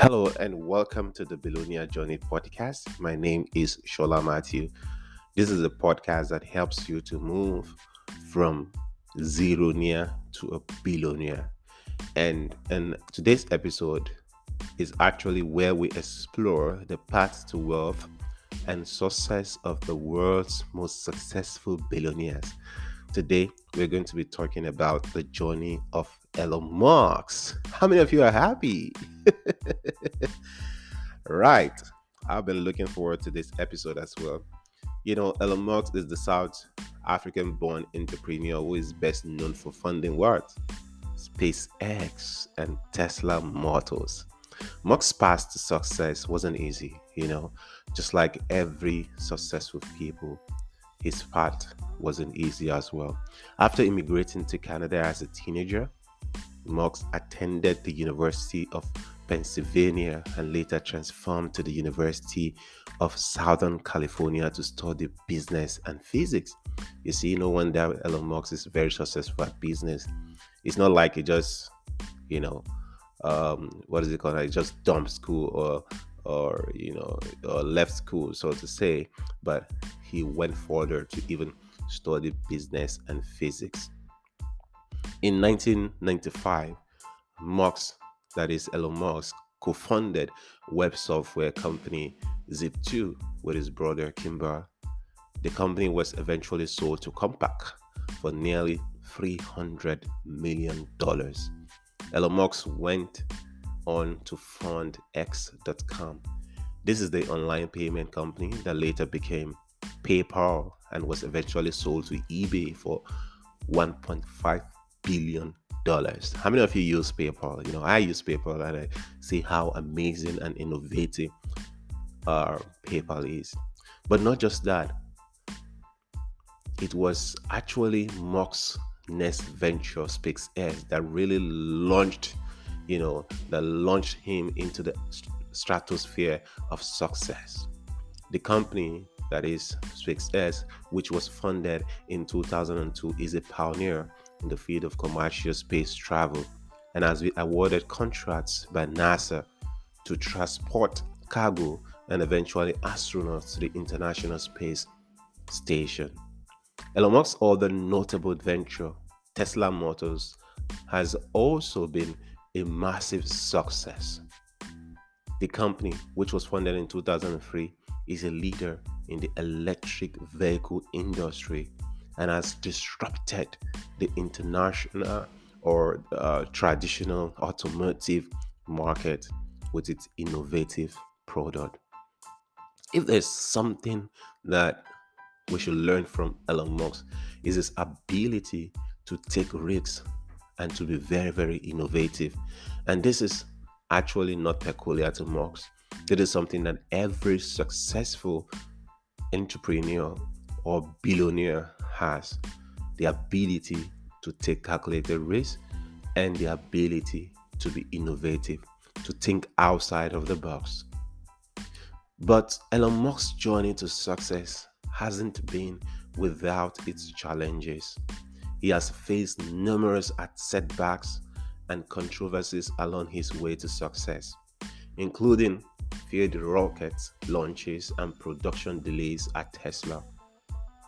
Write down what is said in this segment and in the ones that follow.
Hello and welcome to the Billionaire Journey podcast. My name is Shola Matthew. This is a podcast that helps you to move from zero near to a billionaire. And and today's episode is actually where we explore the path to wealth and success of the world's most successful billionaires. Today, we're going to be talking about the journey of Elon Musk. How many of you are happy? right. I've been looking forward to this episode as well. You know, Elon Musk is the South African born entrepreneur who is best known for funding what? SpaceX and Tesla Motors. Musk's path to success wasn't easy, you know, just like every successful people his path wasn't easy as well. After immigrating to Canada as a teenager, Musk attended the University of Pennsylvania and later transformed to the University of Southern California to study business and physics. You see, no wonder Elon Musk is very successful at business. It's not like he just, you know, um, what is it called? Like just dump school or or you know or left school so to say but he went further to even study business and physics. In 1995 musk that is elon musk co-founded web software company zip2 with his brother kimbal. The company was eventually sold to compaq for nearly 300 million dollars. Elon musk went on to fund X.com. This is the online payment company that later became PayPal and was eventually sold to eBay for 1.5 billion dollars. How many of you use PayPal? You know, I use PayPal and I see how amazing and innovative uh, PayPal is. But not just that, it was actually Musk's next venture, SpaceX, that really launched you know, that launched him into the stratosphere of success. The company that is SpaceX, which was funded in 2002, is a pioneer in the field of commercial space travel and has been awarded contracts by NASA to transport cargo and eventually astronauts to the International Space Station. Elon Musk's other notable venture, Tesla Motors, has also been a massive success. The company, which was founded in 2003, is a leader in the electric vehicle industry and has disrupted the international or uh, traditional automotive market with its innovative product. If there's something that we should learn from Elon Musk is his ability to take risks and to be very, very innovative. And this is actually not peculiar to Musk. It is something that every successful entrepreneur or billionaire has the ability to take calculated risks and the ability to be innovative, to think outside of the box. But Elon Musk's journey to success hasn't been without its challenges. He has faced numerous setbacks and controversies along his way to success, including failed rocket launches and production delays at Tesla.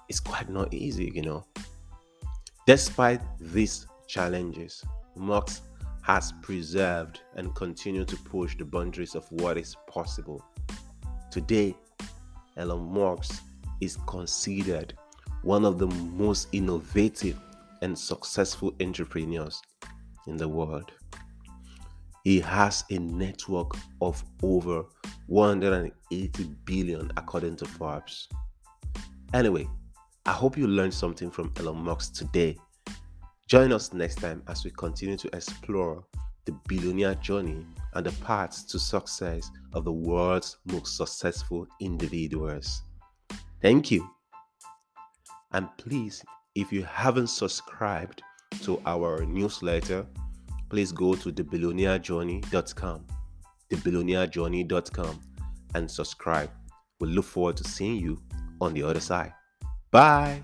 It's quite not easy, you know. Despite these challenges, Musk has preserved and continued to push the boundaries of what is possible. Today, Elon Musk is considered one of the most innovative and successful entrepreneurs in the world. He has a network of over 180 billion according to Forbes. Anyway, I hope you learned something from Elon Musk today. Join us next time as we continue to explore the billionaire journey and the paths to success of the world's most successful individuals. Thank you. And please if you haven't subscribed to our newsletter, please go to thebillionairejourney.com, thebillionairejourney.com, and subscribe. We look forward to seeing you on the other side. Bye.